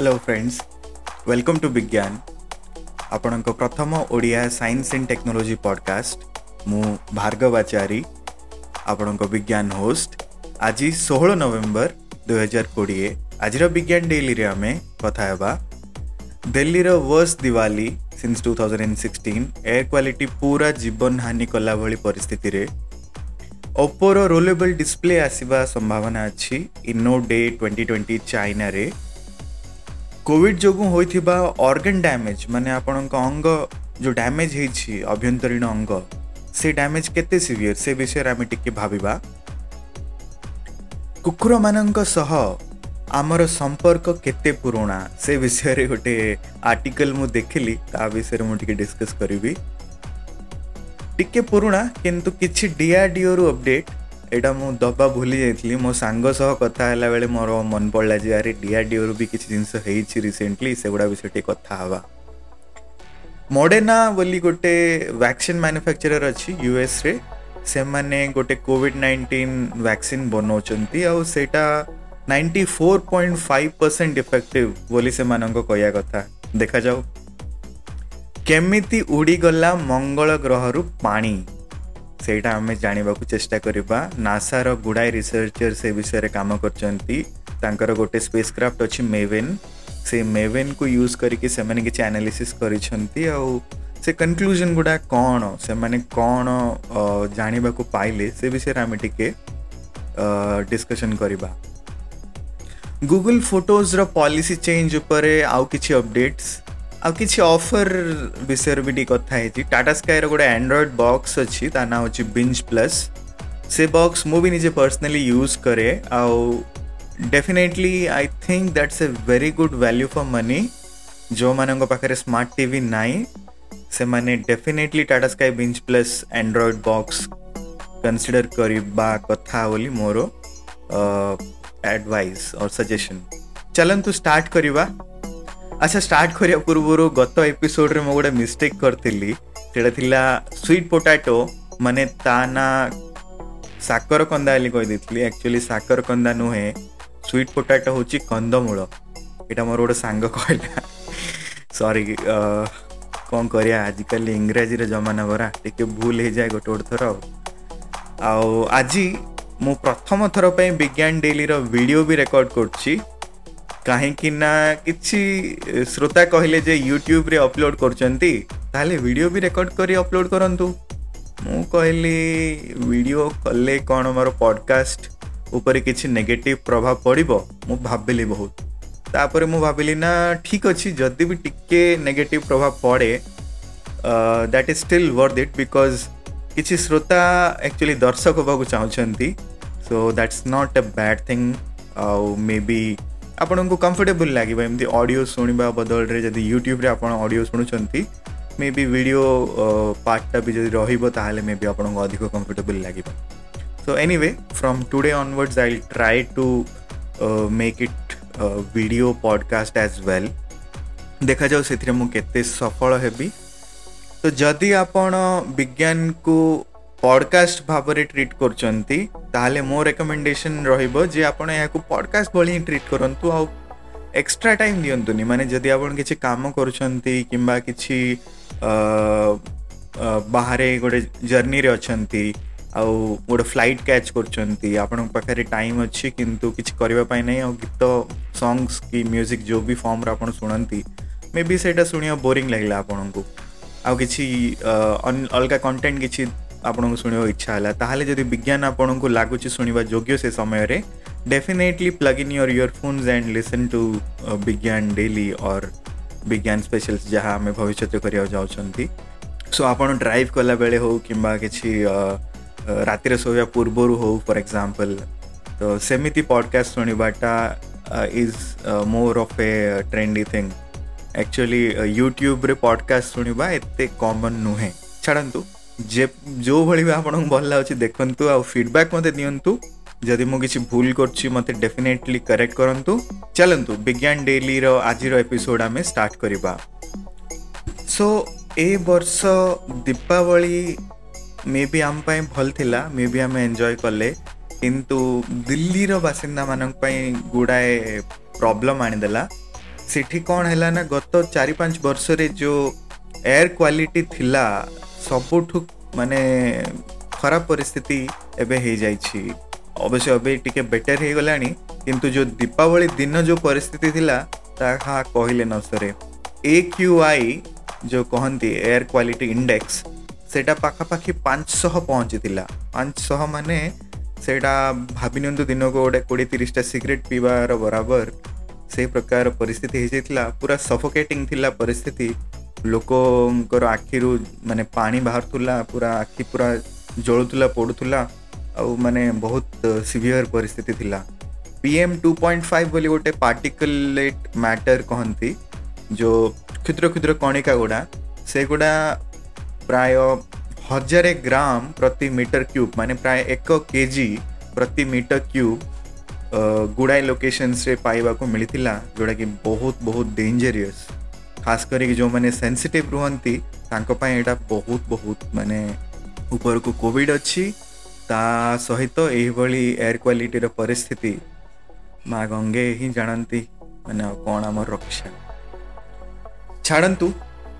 hello friends welcome to Vigyan आपण प्रथम Odia science and technology podcast मु भार्गवाचारी आपण विज्ञान होस्ट आज षोह नवेम्बर दुईहजार कोड़े आज विज्ञान डेली रे आम कथा दिल्लीर worse Diwali since two thousand and sixteen air quality पूरा जीवन हानि कला भिस्थित ओपोर रोलेबल डिस्प्ले आसवा संभावना अच्छी इनो डे ट्वेंटी ट्वेंटी चाइनारे କୋଭିଡ଼ ଯୋଗୁଁ ହୋଇଥିବା ଅର୍ଗାନ୍ ଡ୍ୟାମେଜ୍ ମାନେ ଆପଣଙ୍କ ଅଙ୍ଗ ଯେଉଁ ଡ୍ୟାମେଜ୍ ହେଇଛି ଆଭ୍ୟନ୍ତରୀଣ ଅଙ୍ଗ ସେ ଡ୍ୟାମେଜ୍ କେତେ ସିଭିୟର ସେ ବିଷୟରେ ଆମେ ଟିକେ ଭାବିବା କୁକୁରମାନଙ୍କ ସହ ଆମର ସମ୍ପର୍କ କେତେ ପୁରୁଣା ସେ ବିଷୟରେ ଗୋଟେ ଆର୍ଟିକଲ୍ ମୁଁ ଦେଖିଲି ତା ବିଷୟରେ ମୁଁ ଟିକେ ଡିସ୍କସ୍ କରିବି ଟିକେ ପୁରୁଣା କିନ୍ତୁ କିଛି ଡିଆର୍ଡିଓରୁ ଅପଡ଼େଟ୍ ଏଇଟା ମୁଁ ଦବା ଭୁଲି ଯାଇଥିଲି ମୋ ସାଙ୍ଗ ସହ କଥା ହେଲା ବେଳେ ମୋର ମନେ ପଡ଼ିଲା ଯେ ଆରେ ଡିଆରଡିଓରୁ ବି କିଛି ଜିନିଷ ହେଇଛି ରିସେଣ୍ଟଲି ସେଗୁଡ଼ା ବି ସେଠି କଥା ହେବା ମଡ଼େନା ବୋଲି ଗୋଟେ ଭ୍ୟାକ୍ସିନ୍ ମ୍ୟାନୁଫ୍ୟାକ୍ଚରର୍ ଅଛି ୟୁଏସ୍ରେ ସେମାନେ ଗୋଟେ କୋଭିଡ୍ ନାଇଣ୍ଟିନ୍ ଭ୍ୟାକ୍ସିନ୍ ବନାଉଛନ୍ତି ଆଉ ସେଇଟା ninety four point five percent effective ବୋଲି ସେମାନଙ୍କ କହିବା କଥା ଦେଖାଯାଉ କେମିତି ଉଡ଼ିଗଲା ମଙ୍ଗଳ ଗ୍ରହରୁ ପାଣି ସେଇଟା ଆମେ ଜାଣିବାକୁ ଚେଷ୍ଟା କରିବା ନାସାର ଗୁଡ଼ାଏ ରିସର୍ଚର ସେ ବିଷୟରେ କାମ କରୁଛନ୍ତି ତାଙ୍କର ଗୋଟେ ସ୍ପେସ୍ କ୍ରାଫ୍ଟ ଅଛି ମେଭେନ୍ ସେ ମେଭେନ୍କୁ ୟୁଜ୍ କରିକି ସେମାନେ କିଛି ଆନାଲିସିସ୍ କରିଛନ୍ତି ଆଉ ସେ କନକ୍ଲୁଜନ୍ ଗୁଡ଼ା କ'ଣ ସେମାନେ କ'ଣ ଜାଣିବାକୁ ପାଇଲେ ସେ ବିଷୟରେ ଆମେ ଟିକେ ଡିସ୍କସନ୍ କରିବା ଗୁଗୁଲ୍ ଫଟୋଜ୍ର ପଲିସି ଚେଞ୍ଜ ଉପରେ ଆଉ କିଛି ଅପଡେଟ୍ସ ଆଉ କିଛି ଅଫର୍ ବିଷୟରେ ବି ଟିକେ କଥା ହେଇଛି ଟାଟା ସ୍କାଏର ଗୋଟେ ଆଣ୍ଡ୍ରଏଡ଼ ବକ୍ସ ଅଛି ତା ନାଁ ହେଉଛି ବିଞ୍ଚ ପ୍ଲସ୍ ସେ ବକ୍ସ ମୁଁ ବି ନିଜେ ପର୍ସନାଲି ୟୁଜ୍ କରେ ଆଉ definitely I think that's a very good value for money ଯେଉଁମାନଙ୍କ ପାଖରେ ସ୍ମାର୍ଟ ଟି ଭି ନାହିଁ ସେମାନେ definitely Tata Sky Binge plus Android box consider କରିବା କଥା ବୋଲି ମୋର ଆଡ଼ଭାଇସ୍ ଅର୍ ସଜେସନ୍ ଚାଲନ୍ତୁ ଷ୍ଟାର୍ଟ କରିବା ଆଚ୍ଛା ଷ୍ଟାର୍ଟ କରିବା ପୂର୍ବରୁ ଗତ ଏପିସୋଡ଼ରେ ମୁଁ ଗୋଟେ ମିଷ୍ଟେକ୍ କରିଥିଲି ସେଇଟା ଥିଲା ସୁଇଟ୍ ପୋଟାଟୋ ମାନେ ତା ନାଁ ସାକର କନ୍ଦା ବୋଲି କହିଦେଇଥିଲି ଆକ୍ଚୁଆଲି ସାକର କନ୍ଦା ନୁହେଁ ସୁଇଟ୍ ପୋଟାଟୋ ହେଉଛି କନ୍ଦମୂଳ ଏଇଟା ମୋର ଗୋଟେ ସାଙ୍ଗ କହିଲା ସରି କ'ଣ କରିବା ଆଜିକାଲି ଇଂରାଜୀରେ ଜମାନା ବରା ଟିକେ ଭୁଲ ହେଇଯାଏ ଗୋଟେ ଗୋଟେ ଥର ଆଉ ଆଜି ମୁଁ ପ୍ରଥମ ଥର ପାଇଁ ବିଜ୍ଞାନ ଡେଲିର ଭିଡ଼ିଓ ବି ରେକର୍ଡ଼ କରୁଛି କାହିଁକି ନା କିଛି ଶ୍ରୋତା କହିଲେ ଯେ ୟୁଟ୍ୟୁବ୍ରେ ଅପଲୋଡ଼ କରୁଛନ୍ତି ତାହେଲେ ଭିଡ଼ିଓ ବି ରେକର୍ଡ଼ କରି ଅପଲୋଡ଼ କରନ୍ତୁ ମୁଁ କହିଲି ଭିଡ଼ିଓ କଲେ କ'ଣ ମୋର ପଡ଼କାଷ୍ଟ ଉପରେ କିଛି ନେଗେଟିଭ୍ ପ୍ରଭାବ ପଡ଼ିବ ମୁଁ ଭାବିଲି ବହୁତ ତାପରେ ମୁଁ ଭାବିଲି ନା ଠିକ୍ ଅଛି ଯଦି ବି ଟିକେ ନେଗେଟିଭ୍ ପ୍ରଭାବ ପଡ଼େ that is still worth it because କିଛି ଶ୍ରୋତା ଆକ୍ଚୁଆଲି ଦର୍ଶକ ହେବାକୁ ଚାହୁଁଛନ୍ତି so that's not a bad thing ଆଉ ମେ ବି ଆପଣଙ୍କୁ କମ୍ଫର୍ଟେବୁଲ୍ ଲାଗିବ ଏମିତି ଅଡ଼ିଓ ଶୁଣିବା ବଦଳରେ ଯଦି ୟୁଟ୍ୟୁବ୍ରେ ଆପଣ ଅଡ଼ିଓ ଶୁଣୁଛନ୍ତି ମେ ବି ଭିଡ଼ିଓ ପାର୍ଟଟା ବି ଯଦି ରହିବ ତାହେଲେ ମେ ବି ଆପଣଙ୍କୁ ଅଧିକ କମ୍ଫର୍ଟେବୁଲ୍ ଲାଗିବ so anyway from today onwards I try to make it video podcast as well ଦେଖାଯାଉ ସେଥିରେ ମୁଁ କେତେ ସଫଳ ହେବି ତ ଯଦି ଆପଣ ବିଜ୍ଞାନକୁ পডକାଷ୍ଟ ଭାବରେ ଟ୍ରିଟ୍ କରୁଛନ୍ତି ତାହେଲେ ମୋ ରେକମେଣ୍ଡେସନ୍ ରହିବ ଯେ ଆପଣ ଏହାକୁ ପଡ଼କାଷ୍ଟ ଭଳି ହିଁ ଟ୍ରିଟ୍ କରନ୍ତୁ ଆଉ ଏକ୍ସଟ୍ରା ଟାଇମ୍ ଦିଅନ୍ତୁନି ମାନେ ଯଦି ଆପଣ କିଛି କାମ କରୁଛନ୍ତି କିମ୍ବା କିଛି ବାହାରେ ଗୋଟେ ଜର୍ଣ୍ଣିରେ ଅଛନ୍ତି ଆଉ ଗୋଟେ ଫ୍ଲାଇଟ୍ କ୍ୟାଚ୍ କରୁଛନ୍ତି ଆପଣଙ୍କ ପାଖରେ ଟାଇମ୍ ଅଛି କିନ୍ତୁ କିଛି କରିବା ପାଇଁ ନାହିଁ ଆଉ ଗୀତ ସଙ୍ଗସ୍ କି ମ୍ୟୁଜିକ୍ ଯେଉଁ ବି ଫର୍ମରେ ଆପଣ ଶୁଣନ୍ତି ମେ ବି ସେଇଟା ଶୁଣିବା ବୋରିଂ ଲାଗିଲା ଆପଣଙ୍କୁ ଆଉ କିଛି ଅଲଗା କଣ୍ଟେଣ୍ଟ କିଛି ଆପଣଙ୍କୁ ଶୁଣିବାକୁ ଇଚ୍ଛା ହେଲା ତାହେଲେ ଯଦି ବିଜ୍ଞାନ ଆପଣଙ୍କୁ ଲାଗୁଛି ଶୁଣିବା ଯୋଗ୍ୟ ସେ ସମୟରେ definitely plug in your earphones and listen to Vigyan daily or Vigyan specialist ଯାହା ଆମେ ଭବିଷ୍ୟତରେ କରିବାକୁ ଯାଉଛନ୍ତି ସୋ ଆପଣ ଡ୍ରାଇଭ୍ କଲାବେଳେ ହେଉ କିମ୍ବା କିଛି ରାତିରେ ଶୋଇବା ପୂର୍ବରୁ ହେଉ ଫର୍ ଏକ୍ଜାମ୍ପଲ୍ ତ ସେମିତି podcast ଶୁଣିବାଟା is more of a trendy thing actually ୟୁଟ୍ୟୁବ୍ରେ ପଡ଼କାଷ୍ଟ ଶୁଣିବା ଏତେ କମନ୍ ନୁହେଁ ଛାଡ଼ନ୍ତୁ ଯେ ଯେଉଁଭଳି ବି ଆପଣଙ୍କୁ ଭଲ ଲାଗୁଛି ଦେଖନ୍ତୁ ଆଉ ଫିଡ଼ବ୍ୟାକ୍ ମୋତେ ଦିଅନ୍ତୁ ଯଦି ମୁଁ କିଛି ଭୁଲ କରୁଛି ମୋତେ ଡେଫିନେଟଲି କରେକ୍ଟ କରନ୍ତୁ ଚାଲନ୍ତୁ ବିଜ୍ଞାନ ଡେଲିର ଆଜିର ଏପିସୋଡ଼ ଆମେ ଷ୍ଟାର୍ଟ କରିବା ସୋ ଏ ବର୍ଷ ଦୀପାବଳି ମେ ବି ଆମ ପାଇଁ ଭଲ ଥିଲା ମେ ବି ଆମେ ଏନ୍ଜୟ କଲେ କିନ୍ତୁ ଦିଲ୍ଲୀର ବାସିନ୍ଦାମାନଙ୍କ ପାଇଁ ଗୁଡ଼ାଏ ପ୍ରୋବ୍ଲେମ୍ ଆଣିଦେଲା ସେଠି କ'ଣ ହେଲା ନା ଗତ ଚାରି ପାଞ୍ଚ ବର୍ଷରେ ଯେଉଁ ଏୟାର କ୍ୱାଲିଟି ଥିଲା ସବୁଠୁ ମାନେ ଖରାପ ପରିସ୍ଥିତି ଏବେ ହେଇଯାଇଛି ଅବଶ୍ୟ ଏବେ ଟିକେ ବେଟର୍ ହେଇଗଲାଣି କିନ୍ତୁ ଯେଉଁ ଦୀପାବଳି ଦିନ ଯେଉଁ ପରିସ୍ଥିତି ଥିଲା ତାହା କହିଲେ ନ ସରେ ଏ କ୍ୟୁ ଆଇ ଯେଉଁ କହନ୍ତି ଏୟାର କ୍ୱାଲିଟି ଇଣ୍ଡେକ୍ସ ସେଇଟା ପାଖାପାଖି ପାଞ୍ଚଶହ ପହଞ୍ଚିଥିଲା ପାଞ୍ଚଶହ ମାନେ ସେଇଟା ଭାବି ନିଅନ୍ତୁ ଦିନକୁ ଗୋଟେ କୋଡ଼ିଏ ତିରିଶଟା ସିଗାରେଟ୍ ପିଇବାର ବରାବର ସେହି ପ୍ରକାର ପରିସ୍ଥିତି ହେଇଯାଇଥିଲା ପୁରା ସଫୋକେଟିଂ ଥିଲା ପରିସ୍ଥିତି ଲୋକଙ୍କର ଆଖିରୁ ମାନେ ପାଣି ବାହାରୁଥିଲା ପୁରା ଆଖି ପୁରା ଜଳୁଥିଲା ପୋଡ଼ୁଥିଲା ଆଉ ମାନେ ବହୁତ ସିଭିୟର ପରିସ୍ଥିତି ଥିଲା P M two point five ବୋଲି ଗୋଟେ ପାର୍ଟିକୁଲେଟ୍ ମ୍ୟାଟର କହନ୍ତି ଯେଉଁ କ୍ଷୁଦ୍ର କ୍ଷୁଦ୍ର କଣିକା ଗୁଡ଼ା ସେଗୁଡ଼ା ପ୍ରାୟ ହଜାରେ ଗ୍ରାମ ପ୍ରତି ମିଟର କ୍ୟୁବ୍ ମାନେ ପ୍ରାୟ ଏକ କେଜି ପ୍ରତି ମିଟର କ୍ୟୁବ୍ ଗୁଡ଼ାଏ ଲୋକେସନ୍ସରେ ପାଇବାକୁ ମିଳିଥିଲା ଯେଉଁଟାକି ବହୁତ ବହୁତ ଡେଞ୍ଜରିୟସ୍ ଖାସ୍ କରିକି ଯେଉଁମାନେ ସେନ୍ସିଟିଭ୍ ରୁହନ୍ତି ତାଙ୍କ ପାଇଁ ଏଇଟା ବହୁତ ବହୁତ ମାନେ ଉପରକୁ କୋଭିଡ଼ ଅଛି ତା ସହିତ ଏହିଭଳି ଏୟାର କ୍ୱାଲିଟିର ପରିସ୍ଥିତି ମା ଗଙ୍ଗେ ହିଁ ଜାଣନ୍ତି ମାନେ ଆଉ କ'ଣ ଆମର ରକ୍ଷା ଛାଡ଼ନ୍ତୁ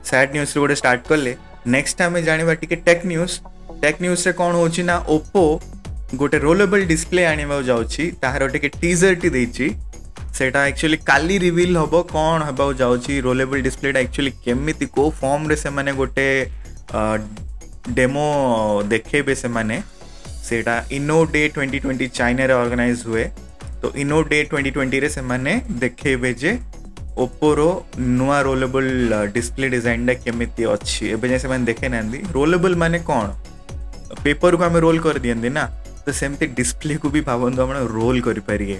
ସ୍ୟାଡ୍ ନ୍ୟୁଜ୍ରୁ ଗୋଟେ ଷ୍ଟାର୍ଟ କଲେ ନେକ୍ସଟ ଆମେ ଜାଣିବା ଟିକେ ଟେକ୍ ନ୍ୟୁଜ୍ ଟେକ୍ ନ୍ୟୁଜ୍ରେ କ'ଣ ହେଉଛି ନା ଓପୋ ଗୋଟେ ରୋଲେବଲ୍ ଡିସପ୍ଲେ ଆଣିବାକୁ ଯାଉଛି ତାହାର ଟିକେ ଟିଜର୍ଟି ଦେଇଛି ସେଇଟା ଆକ୍ଚୁଆଲି କାଲି ରିଭିଲ୍ ହେବ କ'ଣ ହେବାକୁ ଯାଉଛି ରୋଲେବଲ୍ ଡିସପ୍ଲେଟା ଆକ୍ଚୁଆଲି କେମିତି କେଉଁ ଫର୍ମରେ ସେମାନେ ଗୋଟେ ଡେମୋ ଦେଖେଇବେ ସେମାନେ ସେଇଟା ଇନୋ ଡେ ଟ୍ୱେଣ୍ଟି ଟ୍ୱେଣ୍ଟି ଚାଇନାରେ ଅର୍ଗାନାଇଜ୍ ହୁଏ ତ ଇନୋ ଡେ ଟ୍ୱେଣ୍ଟି ଟ୍ୱେଣ୍ଟିରେ ସେମାନେ ଦେଖେଇବେ ଯେ ଓପୋର ନୂଆ ରୋଲେବଲ୍ ଡିସପ୍ଲେ ଡିଜାଇନ୍ଟା କେମିତି ଅଛି ଏବେ ଯାଏଁ ସେମାନେ ଦେଖେଇ ନାହାନ୍ତି ରୋଲେବଲ୍ ମାନେ କ'ଣ ପେପରକୁ ଆମେ ରୋଲ୍ କରିଦିଅନ୍ତି ନା ତ ସେମିତି ଡିସପ୍ଲେକୁ ବି ଭାବନ୍ତୁ ଆପଣ ରୋଲ୍ କରିପାରିବେ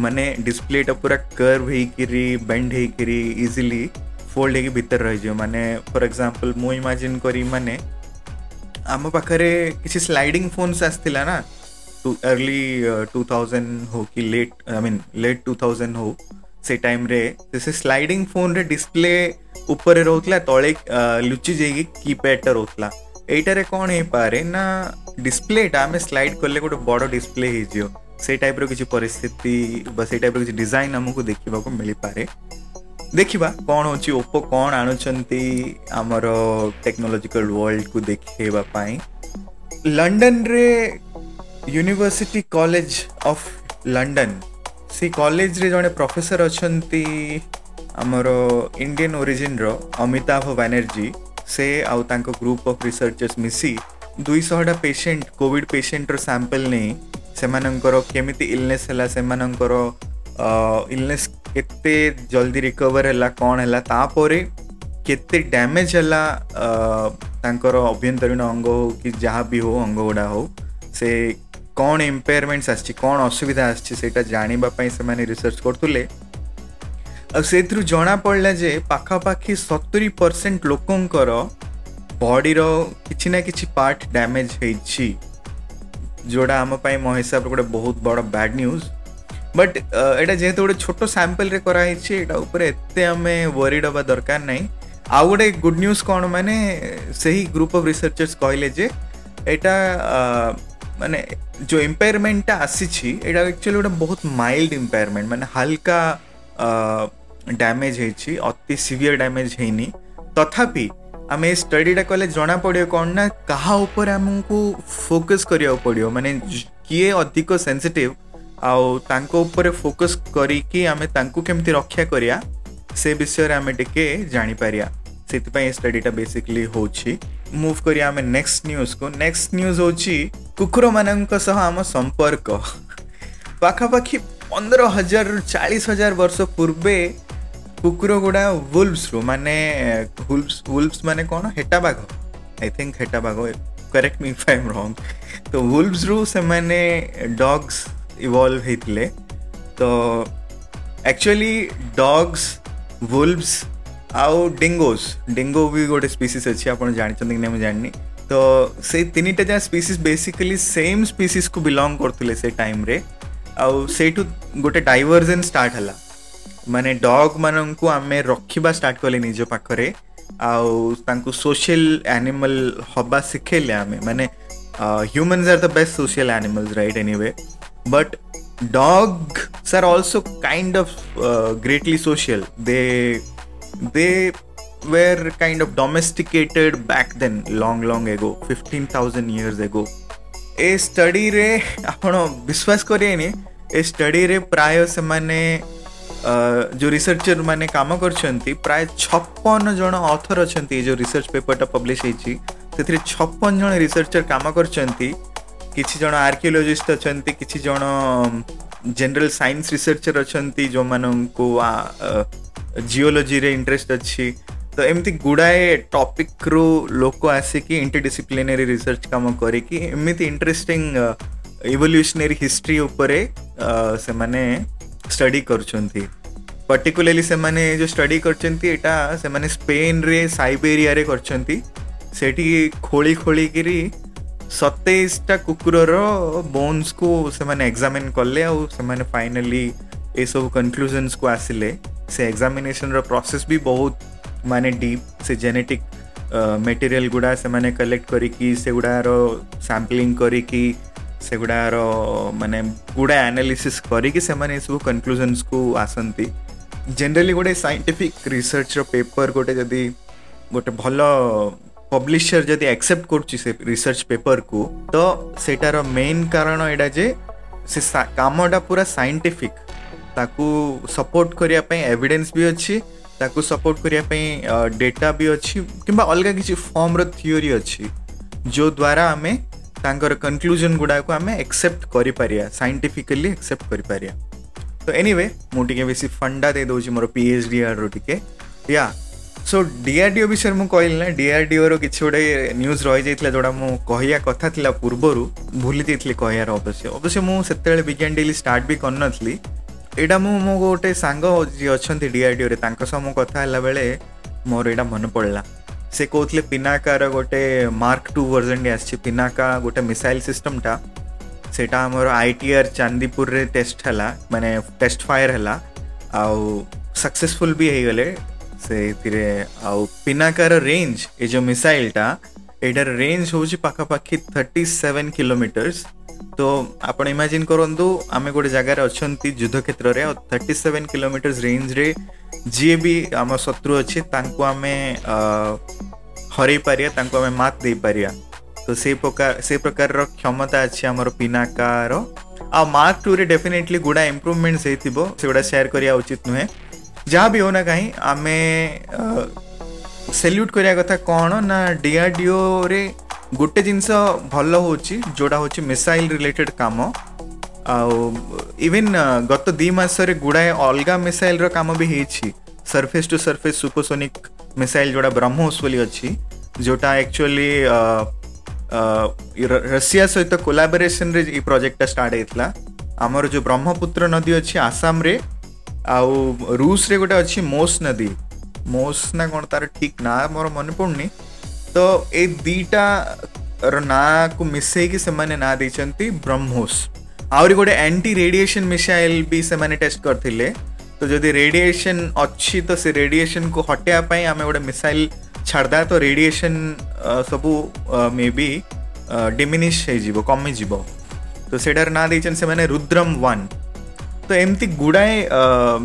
मैंने डिस्प्लेटा पूरा कर्व होकरी बेंड होकरी इजिली फोल्ड होकर भितर रही जो मैंने फॉर एग्जांपल मु इमाजिन करी मैंने आम पाखे किसी स्लाइडिंग फोन्स आसला ना टू अर्ली टू थाउजेंड हो कि late I mean late two thousand हो से टाइम रे जैसे स्लाइडिंग फोन रे डिस्प्ले ऊपर रोला तले uh, लुचि जाइए कीपैड रोला यार कौन हो पाए ना डिस्प्लेटा आम स्लाइड कले गोटे बड़ डिस्प्ले हो সেই টাইপ্র কিছু ପରିସ୍ଥିତି ବା ସେଇ ଟାଇପ୍ର କିଛି ଡିଜାଇନ୍ ଆମକୁ ଦେଖିବାକୁ ମିଳିପାରେ ଦେଖିବା କ'ଣ ହେଉଛି ଓପୋ କ'ଣ ଆଣୁଛନ୍ତି ଆମର ଟେକ୍ନୋଲୋଜିକାଲ ୱାର୍ଲଡକୁ ଦେଖେଇବା ପାଇଁ ଲଣ୍ଡନରେ ୟୁନିଭର୍ସିଟି କଲେଜ ଅଫ୍ ଲଣ୍ଡନ ସେ କଲେଜରେ ଜଣେ ପ୍ରଫେସର ଅଛନ୍ତି ଆମର ଇଣ୍ଡିଆନ୍ ଓରିଜିନ୍ର ଅମିତାଭ ବାନାର୍ଜୀ ସେ ଆଉ ତାଙ୍କ ଗ୍ରୁପ୍ ଅଫ୍ ରିସର୍ଚର୍ସ ମିଶି ଦୁଇଶହଟା ପେସେଣ୍ଟ କୋଭିଡ଼ ପେସେଣ୍ଟର ସାମ୍ପଲ୍ ନେଇ ସେମାନଙ୍କର କେମିତି ଇଲନେସ୍ ହେଲା ସେମାନଙ୍କର ଇଲନେସ୍ କେତେ ଜଲ୍ଦି ରିକଭର୍ ହେଲା କ'ଣ ହେଲା ତାପରେ କେତେ ଡ୍ୟାମେଜ୍ ହେଲା ତାଙ୍କର ଆଭ୍ୟନ୍ତରୀଣ ଅଙ୍ଗ ହଉ କି ଯାହା ବି ହଉ ଅଙ୍ଗ ଗୁଡ଼ା ହଉ ସେ କ'ଣ ଇମ୍ପେୟାରମେଣ୍ଟସ୍ ଆସିଛି କ'ଣ ଅସୁବିଧା ଆସିଛି ସେଇଟା ଜାଣିବା ପାଇଁ ସେମାନେ ରିସର୍ଚ୍ଚ କରୁଥିଲେ ଆଉ ସେଇଥିରୁ ଜଣାପଡ଼ିଲା ଯେ ପାଖାପାଖି ସତୁରି ପରସେଣ୍ଟ ଲୋକଙ୍କର ବଡ଼ିର କିଛି ନା କିଛି ପାର୍ଟ ଡ୍ୟାମେଜ୍ ହେଇଛି ଯେଉଁଟା ଆମ ପାଇଁ ମୋ ହିସାବରେ ଗୋଟେ ବହୁତ ବଡ଼ ବ୍ୟାଡ୍ ନ୍ୟୁଜ୍ ବଟ୍ ଏଇଟା ଯେହେତୁ ଗୋଟେ ଛୋଟ ସାମ୍ପଲ୍ରେ କରାହେଇଛି ଏଇଟା ଉପରେ ଏତେ ଆମେ ୱରିଡ୍ ହେବା ଦରକାର ନାହିଁ ଆଉ ଗୋଟେ ଗୁଡ୍ ନ୍ୟୁଜ୍ କ'ଣ ମାନେ ସେହି ଗ୍ରୁପ୍ ଅଫ୍ ରିସର୍ଚର୍ସ କହିଲେ ଯେ ଏଇଟା ମାନେ ଯେଉଁ ଇମ୍ପାୟାରମେଣ୍ଟଟା ଆସିଛି ଏଇଟା ଆକ୍ଚୁଆଲି ଗୋଟେ ବହୁତ ମାଇଲ୍ଡ ଇମ୍ପାୟାରମେଣ୍ଟ ମାନେ ହାଲକା ଡ୍ୟାମେଜ୍ ହେଇଛି ଅତି ସିଭିଅର୍ ଡ୍ୟାମେଜ୍ ହେଇନି ତଥାପି આમે સ્ટડીડ કલે જણા પડ્યો કોણ ના કાહા ઉપર ଆମକୁ ફોકસ କରିବାକୁ પડ્યો ମାନେ କିଏ ଅଧିକ ସେନ୍ସିଟିଭ ଆଉ ତାଙ୍କ ଉପରେ ଫୋକସ୍ କରିକି ଆମେ ତାଙ୍କୁ କେମିତି ରକ୍ଷା କରିବା ସେ ବିଷୟରେ ଆମେ ଟିକେ ଜାଣିପାରିବା ସେଥିପାଇଁ ଏ ଷ୍ଟଡ଼ିଟା ବେସିକଲି ହେଉଛି ମୁଭ୍ କରିବା ଆମେ ନେକ୍ସଟ ନ୍ୟୁଜ୍କୁ ନେକ୍ସଟ ନ୍ୟୁଜ୍ ହେଉଛି କୁକୁରମାନଙ୍କ ସହ ଆମ ସମ୍ପର୍କ ପାଖାପାଖି ପନ୍ଦର ହଜାରରୁ ଚାଳିଶ ହଜାର ବର୍ଷ ପୂର୍ବେ କୁକୁର ଗୁଡ଼ା ୱୁଲ୍ଭସରୁ ମାନେ ୱୁଲ୍ଭସ ମାନେ କ'ଣ ହେଟା ବାଘ ଆଇ ଥିଙ୍କ ହେଟା ବାଘ କରେକ୍ଟ ମି ଇଫ୍ ଆଇ ଏମ୍ ରଙ୍ଗ ତ ୱୁଲ୍ଭସରୁ ସେମାନେ ଡଗ୍ସ ଇଭଲ୍ଭ ହେଇଥିଲେ ତ ଆକ୍ଚୁଆଲି ଡଗ୍ସ ୱୁଲ୍ଭସ ଆଉ ଡେଙ୍ଗୋଜ ଡେଙ୍ଗୋ ବି ଗୋଟେ ସ୍ପିସିସ୍ ଅଛି ଆପଣ ଜାଣିଛନ୍ତି କି ନା ମୁଁ ଜାଣିନି ତ ସେଇ ତିନିଟା ଯାହା ସ୍ପିସିସ୍ ବେସିକାଲି ସେମ୍ ସ୍ପିସିସ୍କୁ ବିଲଙ୍ଗ କରୁଥିଲେ ସେ ଟାଇମ୍ରେ ଆଉ ସେଇଠୁ ଗୋଟେ ଡାଇଭର୍ଜନ୍ ଷ୍ଟାର୍ଟ ହେଲା ମାନେ ଡଗ୍ ମାନଙ୍କୁ ଆମେ ରଖିବା ଷ୍ଟାର୍ଟ କଲେ ନିଜ ପାଖରେ ଆଉ ତାଙ୍କୁ ସୋସିଆଲ ଆନିମଲ୍ ହେବା ଶିଖେଇଲେ ଆମେ ମାନେ humans are the best social animals right anyway but dogs are also kind of uh, greatly social they they were kind of domesticated back then long long ago 15000 years ago ଏ ଷ୍ଟଡିରେ ଆପଣ ବିଶ୍ୱାସ କରିବେନି ଏ ଷ୍ଟଡିରେ ପ୍ରାୟ ସେମାନେ ଯେଉଁ जो रिसर्चर मैंने कम कर प्राय छपन जन अथर ଯେଉଁ जो रिसर्च पेपरटा ହେଇଛି ସେଥିରେ ଛପନ जन रिसर्चर କାମ କରିଛନ୍ତି କିଛି ଜଣ ଆର୍କିଓଲୋଜିଷ୍ଟ ଅଛନ୍ତି କିଛି ଜଣ ଜେନେରାଲ ସାଇନ୍ସ ରିସର୍ଚର ଅଛନ୍ତି ଯେଉଁମାନଙ୍କୁ ଜିଓଲୋଜିରେ ଇଣ୍ଟରେଷ୍ଟ ଅଛି ତ ଏମିତି ଗୁଡ଼ାଏ ଟପିକ୍ରୁ ଲୋକ ଆସିକି ଇଣ୍ଟରଡିସିପ୍ଲିନାରୀ ରିସର୍ଚ୍ଚ କାମ କରିକି ଏମିତି ଇଣ୍ଟରେଷ୍ଟିଂ ଇଭଲ୍ୟୁସନାରୀ ହିଷ୍ଟ୍ରି ଉପରେ ସେମାନେ ଷ୍ଟଡି କରୁଛନ୍ତି ପର୍ଟିକୁଲାରଲି ସେମାନେ ଯେଉଁ ଷ୍ଟଡି କରିଛନ୍ତି ଏଇଟା ସେମାନେ ସ୍ପେନ୍ରେ ସାଇବେରିଆରେ କରିଛନ୍ତି ସେଠି ଖୋଳି ଖୋଳିକିରି ସତେଇଶଟା କୁକୁରର ବୋନ୍ସକୁ ସେମାନେ ଏକ୍ଜାମିନ୍ କଲେ ଆଉ ସେମାନେ ଫାଇନାଲି ଏସବୁ କନକ୍ଲୁଜନ୍ସକୁ ଆସିଲେ ସେ ଏକ୍ଜାମିନେସନ୍ର ପ୍ରୋସେସ୍ ବି ବହୁତ ମାନେ ଡିପ୍ ସେ ଜେନେଟିକ୍ ମେଟେରିଆଲ୍ ଗୁଡ଼ା ସେମାନେ କଲେକ୍ଟ କରିକି ସେଗୁଡ଼ାର ସାମ୍ପଲିଂ କରିକି ସେଗୁଡ଼ାର ମାନେ ଗୁଡ଼ା ଆନାଲିସିସ୍ କରିକି ସେମାନେ ଏସବୁ କନକ୍ଲୁଜନ୍ସକୁ ଆସନ୍ତି ଜେନେରାଲି ଗୋଟେ ସାଇଣ୍ଟିଫିକ୍ ରିସର୍ଚ୍ଚର ପେପର୍ ଗୋଟେ ଯଦି ଗୋଟେ ଭଲ ପବ୍ଲିଶର ଯଦି ଆକ୍ସେପ୍ଟ କରୁଛି ସେ ରିସର୍ଚ୍ଚ ପେପର୍କୁ ତ ସେଇଟାର ମେନ୍ କାରଣ ଏଇଟା ଯେ ସେ କାମଟା ପୁରା ସାଇଣ୍ଟିଫିକ୍ ତାକୁ ସପୋର୍ଟ କରିବା ପାଇଁ ଏଭିଡେନ୍ସ ବି ଅଛି ତାକୁ ସପୋର୍ଟ କରିବା ପାଇଁ ଡେଟା ବି ଅଛି କିମ୍ବା ଅଲଗା କିଛି ଫର୍ମର ଥିଓରି ଅଛି ଯେଉଁଦ୍ୱାରା ଆମେ ତାଙ୍କର କନକ୍ଲୁଜନ୍ ଗୁଡ଼ାକୁ ଆମେ ଏକ୍ସେପ୍ଟ କରିପାରିବା ସାଇଣ୍ଟିଫିକାଲି ଏକ୍ସେପ୍ଟ କରିପାରିବା ତ ଏନିୱେ ମୁଁ ଟିକେ ବେଶୀ ଫଣ୍ଡା ଦେଇଦେଉଛି ମୋର ପି ଏଚ୍ ଡି ଆର୍ରୁ ଟିକେ ୟା ସୋ ଡିଆର୍ଡିଓ ବିଷୟରେ ମୁଁ କହିଲି ନା ଡିଆର୍ଡିଓର କିଛି ଗୋଟେ ନ୍ୟୁଜ୍ ରହିଯାଇଥିଲା ଯେଉଁଟା ମୁଁ କହିବା କଥା ଥିଲା ପୂର୍ବରୁ ଭୁଲି ଯାଇଥିଲି କହିବାର ଅବଶ୍ୟ ଅବଶ୍ୟ ମୁଁ ସେତେବେଳେ ବିଜ୍ଞାନ ଡେଲି ଷ୍ଟାର୍ଟ ବି କରିନଥିଲି ଏଇଟା ମୁଁ ମୋ ଗୋଟେ ସାଙ୍ଗ ଯିଏ ଅଛନ୍ତି ଡିଆର୍ଡିଓରେ ତାଙ୍କ ସହ ମୁଁ କଥା ହେଲା ବେଳେ ମୋର ଏଇଟା ମନେ ପଡ଼ିଲା से कौले पिनाकार गोटे मार्क टू वर्जन आसी पिनाका गोटे मिसाइल सिस्टम टा ସେଇଟା ଆମର ଆଇ ଟି ଆର୍ ଚାନ୍ଦିପୁରରେ ଟେଷ୍ଟ ହେଲା ମାନେ ଟେଷ୍ଟ ଫାୟାର ହେଲା ଆଉ ସକ୍ସେସଫୁଲ୍ ବି ହେଇଗଲେ ସେଇଥିରେ ଆଉ ପିନାକାର ରେଞ୍ଜ ଏ ଯେଉଁ ମିସାଇଲ୍ଟା ଏଇଟାର ରେଞ୍ଜ ହେଉଛି ପାଖାପାଖି ଥର୍ଟି ସେଭେନ୍ କିଲୋମିଟର୍ସ তো ଆପଣ ଇମାଜିନ୍ କରନ୍ତୁ ଆମେ ଗୋଟେ ଜାଗାରେ ଅଛନ୍ତି ଯୁଦ୍ଧ କ୍ଷେତ୍ରରେ ଆଉ ଥାର୍ଟି ସେଭେନ୍ କିଲୋମିଟର୍ସ ରେଞ୍ଜରେ ଯିଏ ବି ଆମ ଶତ୍ରୁ ଅଛି ତାଙ୍କୁ ଆମେ ହରେଇ ପାରିବା ତାଙ୍କୁ ଆମେ ମାତ୍ ଦେଇପାରିବା ତ ସେଇ ପ୍ରକାର ସେଇ ପ୍ରକାରର କ୍ଷମତା ଅଛି ଆମର ପିନାକାର ଆଉ ମାର୍କ ଟୁରେ ଡେଫିନେଟଲି ଗୁଡ଼ା ଇମ୍ପ୍ରୁଭମେଣ୍ଟସ୍ ହେଇଥିବ ସେଗୁଡ଼ା ସେୟାର କରିବା ଉଚିତ ନୁହେଁ ଯାହା ବି ହେଉନା କାହିଁ ଆମେ ସେଲ୍ୟୁଟ୍ କରିବା କଥା କ'ଣ ନା ଡିଆର୍ଡିଓରେ ଗୋଟେ ଜିନିଷ ଭଲ ହେଉଛି ଯେଉଁଟା ହେଉଛି ମିସାଇଲ୍ ରିଲେଟେଡ୍ କାମ ଆଉ ଇଭିନ୍ ଗତ ଦୁଇ ମାସରେ ଗୁଡ଼ାଏ ଅଲଗା ମିସାଇଲ୍ର କାମ ବି ହେଇଛି surface to surface supersonic missile ଯେଉଁଟା ବ୍ରହ୍ମୋସ୍ ବୋଲି ଅଛି ଯେଉଁଟା ଆକ୍ଚୁଆଲି ରଷିଆ ସହିତ କୋଲାବୋରେସନ୍ରେ ଏଇ ପ୍ରୋଜେକ୍ଟଟା ଷ୍ଟାର୍ଟ ହେଇଥିଲା ଆମର ଯେଉଁ ବ୍ରହ୍ମପୁତ୍ର ନଦୀ ଅଛି ଆସାମରେ ଆଉ ରୁଷରେ ଗୋଟେ ଅଛି ମୋସ୍ ନଦୀ ମୋସ୍ ନା କ'ଣ ତାର ଠିକ୍ ନାଁ ମୋର ମନେ ପଡ଼ୁନି ତ ଏଇ ଦୁଇଟାର ନାଁକୁ ମିଶାଇକି ସେମାନେ ନାଁ ଦେଇଛନ୍ତି ବ୍ରହ୍ମୋସ୍ ଆହୁରି ଗୋଟେ ଆଣ୍ଟି ରେଡିଏସନ୍ ମିସାଇଲ୍ ବି ସେମାନେ ଟେଷ୍ଟ କରିଥିଲେ ତ ଯଦି ରେଡିଏସନ୍ ଅଛି ତ ସେ ରେଡିଏସନ୍କୁ ହଟେଇବା ପାଇଁ ଆମେ ଗୋଟେ ମିସାଇଲ୍ ଛାଡ଼ିଦେବା ତ ରେଡିଏସନ୍ ସବୁ ମେ ବି ଡିମିନିସ୍ ହେଇଯିବ କମିଯିବ ତ ସେଇଟାର ନାଁ ଦେଇଛନ୍ତି ସେମାନେ ରୁଦ୍ରମ ୱାନ୍ ତ ଏମିତି ଗୁଡ଼ାଏ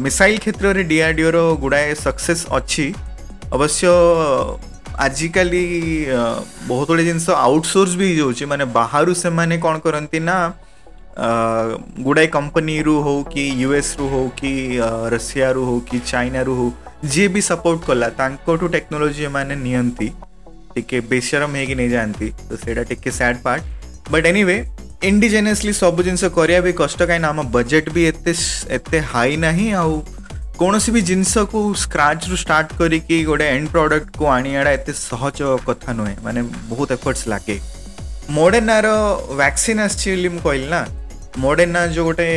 ମିସାଇଲ୍ କ୍ଷେତ୍ରରେ ଡିଆର୍ଡିଓର ଗୁଡ଼ାଏ ସକ୍ସେସ୍ ଅଛି ଅବଶ୍ୟ ଆଜିକାଲି ବହୁତ ଗୁଡ଼ିଏ ଜିନିଷ ଆଉଟସୋର୍ସ ବି ହେଇଯାଉଛି ମାନେ ବାହାରୁ ସେମାନେ କ'ଣ କରନ୍ତି ନା ଗୁଡ଼ାଏ କମ୍ପାନୀରୁ ହଉ କି ୟୁଏସ୍ରୁ ହଉ କି ରଷିଆରୁ ହଉ କି ଚାଇନାରୁ ହଉ ଯିଏ ବି ସପୋର୍ଟ କଲା ତାଙ୍କଠୁ ଟେକ୍ନୋଲୋଜି ଏମାନେ ନିଅନ୍ତି ଟିକେ ବେସରମ ହେଇକି ନେଇଯାଆନ୍ତି ତ ସେଇଟା ଟିକେ sad part but anyway indigenously ସବୁ ଜିନିଷ କରିବା ବି କଷ୍ଟ କାହିଁକିନା ଆମ ବଜେଟ୍ ବି ଏତେ ଏତେ ହାଇ ନାହିଁ ଆଉ କୌଣସି ବି ଜିନିଷକୁ ସ୍କ୍ରାଚରୁ ଷ୍ଟାର୍ଟ କରିକି ଗୋଟେ ଏଣ୍ଡ ପ୍ରଡ଼କ୍ଟକୁ ଆଣିବାଟା ଏତେ ସହଜ କଥା ନୁହେଁ ମାନେ ବହୁତ ଏଫର୍ଟସ୍ ଲାଗେ ମୋଡେନାର ଭ୍ୟାକ୍ସିନ୍ ଆସିଛି ବୋଲି ମୁଁ କହିଲି ନା ମୋଡେନା ଯେଉଁ ଗୋଟେ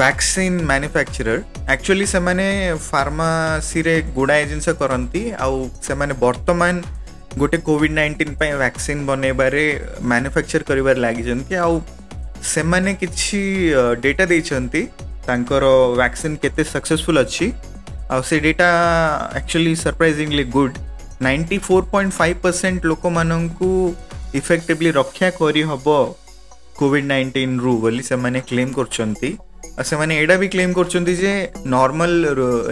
ଭ୍ୟାକ୍ସିନ୍ ମ୍ୟାନୁଫ୍ୟାକ୍ଚରର୍ ଆକ୍ଚୁଆଲି ସେମାନେ ଫାର୍ମାସିରେ ଗୁଡ଼ାଏ ଜିନିଷ କରନ୍ତି ଆଉ ସେମାନେ ବର୍ତ୍ତମାନ ଗୋଟେ କୋଭିଡ଼ ନାଇଣ୍ଟିନ୍ ପାଇଁ ଭ୍ୟାକ୍ସିନ୍ ବନେଇବାରେ ମ୍ୟାନୁଫ୍ୟାକ୍ଚର୍ କରିବାରେ ଲାଗିଛନ୍ତି ଆଉ ସେମାନେ କିଛି ଡେଟା ଦେଇଛନ୍ତି ତାଙ୍କର ଭ୍ୟାକ୍ସିନ୍ କେତେ ସକ୍ସେସଫୁଲ୍ ଅଛି ଆଉ ସେ data actually surprisingly good ninety four point five percent ଲୋକମାନଙ୍କୁ ଇଫେକ୍ଟିଭଲି ରକ୍ଷା କରିହେବ କୋଭିଡ୍ ନାଇଣ୍ଟିନ୍ରୁ ବୋଲି ସେମାନେ କ୍ଲେମ୍ କରୁଛନ୍ତି ଆଉ ସେମାନେ ଏଇଟା ବି କ୍ଲେମ୍ କରୁଛନ୍ତି ଯେ ନର୍ମାଲ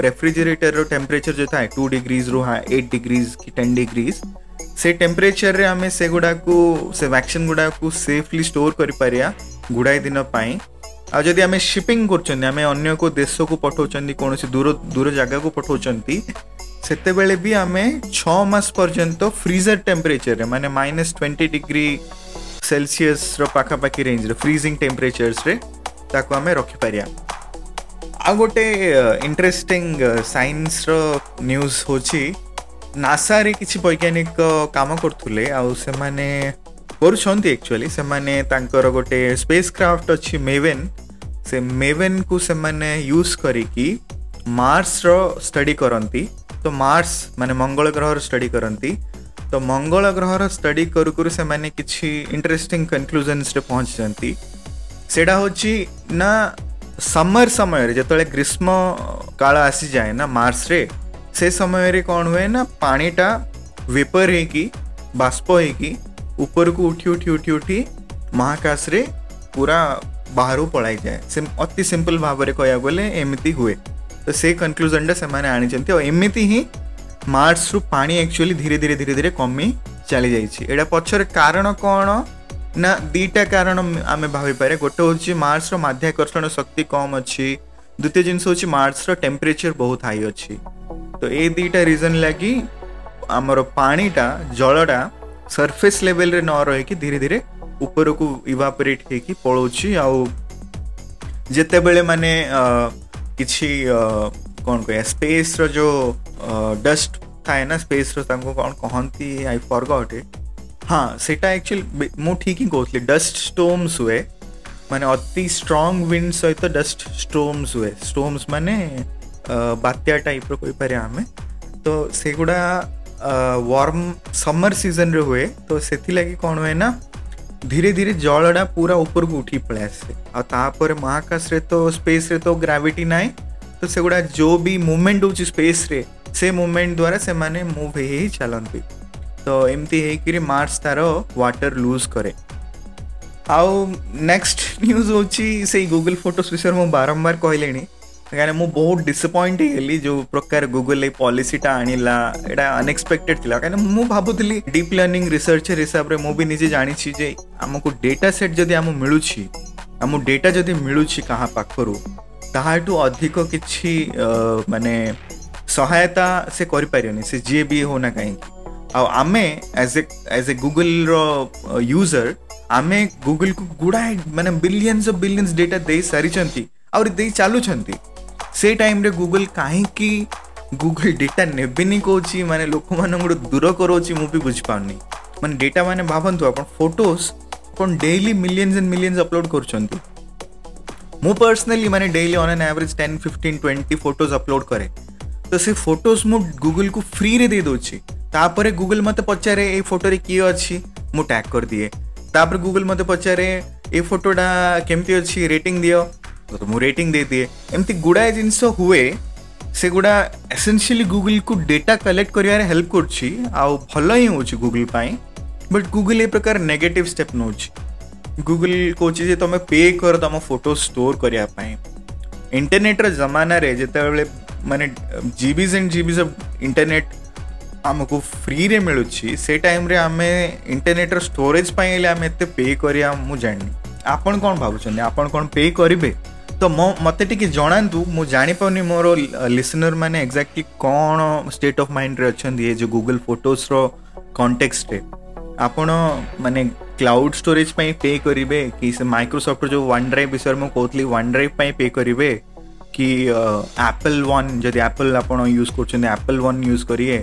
ରେଫ୍ରିଜରେଟରର ଟେମ୍ପରେଚର ଯେଉଁ ଥାଏ ଟୁ ଡିଗ୍ରୀଜ୍ରୁ ଏଇଟ୍ ଡିଗ୍ରୀଜ୍ କି ଟେନ୍ ଡିଗ୍ରୀଜ୍ ସେ ଟେମ୍ପରେଚରରେ ଆମେ ସେଗୁଡ଼ାକୁ ସେ ଭ୍ୟାକ୍ସିନ୍ ଗୁଡ଼ାକୁ ସେଫ୍ଲି ଷ୍ଟୋର୍ କରିପାରିବା ଗୁଡ଼ାଏ ଦିନ ପାଇଁ ଆଉ ଯଦି ଆମେ ସିପିଂ କରୁଛନ୍ତି ଆମେ ଅନ୍ୟ କେଉଁ ଦେଶକୁ ପଠାଉଛନ୍ତି କୌଣସି ଦୂର ଦୂର ଜାଗାକୁ ପଠାଉଛନ୍ତି ସେତେବେଳେ ବି ଆମେ ଛଅ ମାସ ପର୍ଯ୍ୟନ୍ତ ଫ୍ରିଜର୍ ଟେମ୍ପରେଚର୍ରେ ମାନେ ମାଇନସ୍ ଟ୍ୱେଣ୍ଟି ଡିଗ୍ରୀ ସେଲସିୟସ୍ର ପାଖାପାଖି ରେଞ୍ଜରେ ଫ୍ରିଜିଂ ଟେମ୍ପରେଚର୍ସରେ ତାକୁ ଆମେ ରଖିପାରିବା ଆଉ ଗୋଟେ ଇଣ୍ଟରେଷ୍ଟିଂ ସାଇନ୍ସର ନ୍ୟୁଜ୍ ହେଉଛି ନାସାରେ କିଛି ବୈଜ୍ଞାନିକ କାମ କରୁଥିଲେ ଆଉ ସେମାନେ କରୁଛନ୍ତି ଆକ୍ଚୁଆଲି ସେମାନେ ତାଙ୍କର ଗୋଟେ ସ୍ପେସ୍ କ୍ରାଫ୍ଟ ଅଛି ମେଭେନ୍ से मेवेन को से मैंने यूज करी मार्स रो स्टडी करती तो मार्स मैंने मंगल ग्रह स्टडी करती तो मंगल ग्रह स्टडी कर करू से मैंने किसी इंटरेस्टिंग कनक्लूजनस पहुँच जाती होची ना समर समय जो ग्रीष्म काल आसी जाए ना मार्स रे से समय रे कौन हुए ना पाटा वेपर बाष्प होष्प होकर उठी उठी उठी उठी महाकाश रे पूरा ବାହାରୁ ପଳାଇଯାଏ ସେ ଅତି ସିମ୍ପଲ୍ ଭାବରେ କହିବାକୁ ଗଲେ ଏମିତି ହୁଏ ତ ସେ କନକ୍ଲୁଜନ୍ଟା ସେମାନେ ଆଣିଛନ୍ତି ଆଉ ଏମିତି ହିଁ ମାର୍ଚ୍ଚରୁ ପାଣି ଆକ୍ଚୁଆଲି ଧୀରେ ଧୀରେ ଧୀରେ ଧୀରେ କମି ଚାଲିଯାଇଛି ଏଇଟା ପଛରେ କାରଣ କ'ଣ ନା ଦୁଇଟା କାରଣ ଆମେ ଭାବିପାରେ ଗୋଟେ ହେଉଛି ମାର୍ସର ମାଧ୍ୟାକର୍ଷଣ ଶକ୍ତି କମ୍ ଅଛି ଦ୍ୱିତୀୟ ଜିନିଷ ହେଉଛି ମାର୍ସର ଟେମ୍ପରେଚର୍ ବହୁତ ହାଇ ଅଛି ତ ଏଇ ଦୁଇଟା ରିଜନ୍ ଲାଗି ଆମର ପାଣିଟା ଜଳଟା ସର୍ଫେସ୍ ଲେଭେଲ୍ରେ ନ ରହିକି ଧୀରେ ଧୀରେ ଉପରକୁ ଇଭାପୋରେଟ୍ ହେଇକି ପଳାଉଛି ଆଉ ଯେତେବେଳେ ମାନେ କିଛି କ'ଣ କହିବା ସ୍ପେସ୍ର ଯେଉଁ ଡଷ୍ଟ ଥାଏ ନା ସ୍ପେସ୍ର ତାଙ୍କୁ କ'ଣ କହନ୍ତି ଆଇ ଫର୍ଗଟ୍ ଇଟ୍ ହଁ ସେଇଟା ଆକ୍ଚୁଆଲି ମୁଁ ଠିକ୍ ହିଁ କହୁଥିଲି ଡଷ୍ଟ ଷ୍ଟୋମ୍ସ ହୁଏ ମାନେ ଅତି ଷ୍ଟ୍ରଙ୍ଗ ୱିଣ୍ଡ ସହିତ ଡଷ୍ଟ ଷ୍ଟୋମ୍ସ ହୁଏ ଷ୍ଟୋମ୍ସ ମାନେ ବାତ୍ୟା ଟାଇପ୍ର କହିପାରିବା ଆମେ ତ ସେଗୁଡ଼ା ୱାର୍ମ ସମର ସିଜନ୍ରେ ହୁଏ ତ ସେଥିଲାଗି କ'ଣ ହୁଏ ନା ધીરે ધીરે જળડા પૂરા ઉપરକୁ ଉଠି ପଳେଇ ଆସେ ଆଉ ତାପରେ ମହାକାଶରେ ତ ସ୍ପେସ୍ରେ ତ ଗ୍ରାଭିଟି ନାହିଁ ତ ସେଗୁଡ଼ା ଯେଉଁ ବି ମୁଭମେଣ୍ଟ ହେଉଛି ସ୍ପେସ୍ରେ ସେ ମୁଭମେଣ୍ଟ ଦ୍ୱାରା ସେମାନେ ମୁଭ୍ ହେଇ ହେଇ ଚାଲନ୍ତି ତ ଏମିତି ହେଇକିରି ମାର୍ସ ତାର ୱାଟର ଲୁଜ୍ କରେ ଆଉ ନେକ୍ସଟ ନ୍ୟୁଜ୍ ହେଉଛି ସେଇ ଗୁଗୁଲ ଫଟୋସ୍ ବିଷୟରେ ମୁଁ ବାରମ୍ବାର କହିଲିଣି କାହିଁକିନା ମୁଁ ବହୁତ ଡିସପଏଣ୍ଟ ହେଇଗଲି ଯୋଉ ପ୍ରକାର ଗୁଗୁଲ ଏଇ ପଲିସିଟା ଆଣିଲା ଏଇଟା ଅନଏକ୍ସପେକ୍ଟେଡ୍ ଥିଲା କାହିଁକିନା ମୁଁ ଭାବୁଥିଲି ଡିପ୍ ଲର୍ଣ୍ଣିଂ ରିସର୍ଚର ହିସାବରେ ମୁଁ ବି ନିଜେ ଜାଣିଛି ଯେ ଆମକୁ ଡେଟା ସେଟ୍ ଯଦି ଆମକୁ ମିଳୁଛି ଆମ ଡେଟା ଯଦି ମିଳୁଛି କାହା ପାଖରୁ ତାହାଠୁ ଅଧିକ କିଛି ମାନେ ସହାୟତା ସେ କରିପାରିବନି ସେ ଯିଏ ବି ହଉ ନା କାହିଁକି ଆଉ ଆମେ ଆଜ୍ ଏ ଆଜ୍ ଏ ଗୁଗୁଲର ୟୁଜର ଆମେ ଗୁଗୁଲକୁ ଗୁଡ଼ାଏ ମାନେ ବିଲିୟନ୍ସ ଅଫ୍ ବିଲିୟନ୍ସ ଡେଟା ଦେଇ ସାରିଛନ୍ତି ଆହୁରି ଦେଇ ଚାଲୁଛନ୍ତି ସେ ଟାଇମ୍ରେ ଗୁଗୁଲ୍ କାହିଁକି ଗୁଗୁଲ୍ ଡେଟା ନେବେନି କହୁଛି ମାନେ ଲୋକମାନଙ୍କଠୁ ଦୂର କରଉଛି ମୁଁ ବି ବୁଝିପାରୁନି ମାନେ ଡେଟା ମାନେ ଭାବନ୍ତୁ ଆପଣ ଫଟୋସ୍ ଆପଣ daily millions and millions upload କରୁଛନ୍ତି ମୁଁ ପର୍ସନାଲି ମାନେ daily on an average ten fifteen twenty photos upload କରେ ତ ସେ ଫଟୋଜ୍ ମୁଁ ଗୁଗୁଲ୍କୁ ଫ୍ରିରେ ଦେଇଦେଉଛି ତାପରେ ଗୁଗୁଲ୍ ମୋତେ ପଚାରେ ଏଇ ଫଟୋରେ କିଏ ଅଛି ମୁଁ ଟ୍ୟାଗ୍ କରିଦିଏ ତାପରେ ଗୁଗୁଲ୍ ମୋତେ ପଚାରେ ଏ ଫଟୋଟା କେମିତି ଅଛି ରେଟିଂ ଦିଅ तो तुम रेटिंग ଦେଇଦିଏ ଏମିତି ଗୁଡ଼ାଏ ଜିନିଷ ହୁଏ ସେଗୁଡ଼ା ଏସେନ୍ସିଆଲି ଗୁଗୁଲକୁ ଡେଟା କଲେକ୍ଟ କରିବାରେ ହେଲ୍ପ କରୁଛି ଆଉ ଭଲ ହିଁ ହେଉଛି ଗୁଗୁଲ ପାଇଁ ବଟ୍ ଗୁଗୁଲ ଏ ପ୍ରକାର ନେଗେଟିଭ୍ ଷ୍ଟେପ୍ ନେଉଛି ଗୁଗୁଲ କହୁଛି ଯେ ତୁମେ ପେ କର ତୁମ ଫଟୋ ଷ୍ଟୋର୍ କରିବା ପାଇଁ ଇଣ୍ଟରନେଟ୍ର ଜମାନାରେ ଯେତେବେଳେ ମାନେ GBs and GBs of internet ଆମକୁ ଫ୍ରିରେ ମିଳୁଛି ସେ ଟାଇମ୍ରେ ଆମେ ଇଣ୍ଟରନେଟ୍ର ଷ୍ଟୋରେଜ୍ ପାଇଁ ହେଲେ ଆମେ ଏତେ ପେ କରିବା ମୁଁ ଜାଣିନି ଆପଣ କ'ଣ ଭାବୁଛନ୍ତି ଆପଣ କ'ଣ ପେ କରିବେ ତ ମୋ ମୋତେ ଟିକେ ଜଣାନ୍ତୁ ମୁଁ ଜାଣିପାରୁନି ମୋର ଲିସନର ମାନେ ଏକ୍ଜାକ୍ଟଲି କ'ଣ ଷ୍ଟେଟ୍ ଅଫ୍ ମାଇଣ୍ଡରେ ଅଛନ୍ତି ଏ ଯେଉଁ ଗୁଗୁଲ୍ ଫଟୋସ୍ର କଣ୍ଟେକ୍ସରେ ଆପଣ ମାନେ କ୍ଲାଉଡ୍ ଷ୍ଟୋରେଜ୍ ପାଇଁ ପେ କରିବେ କି ସେ ମାଇକ୍ରୋସଫ୍ଟର ଯେଉଁ ୱାନ୍ ଡ୍ରାଇଭ୍ ବିଷୟରେ ମୁଁ କହୁଥିଲି ୱାନ୍ ଡ୍ରାଇଭ୍ ପାଇଁ ପେ କରିବେ କି ଆପଲ୍ ୱାନ୍ ଯଦି ଆପଲ୍ ଆପଣ ୟୁଜ୍ କରୁଛନ୍ତି ଆପଲ୍ ୱାନ୍ ୟୁଜ୍ କରିବେ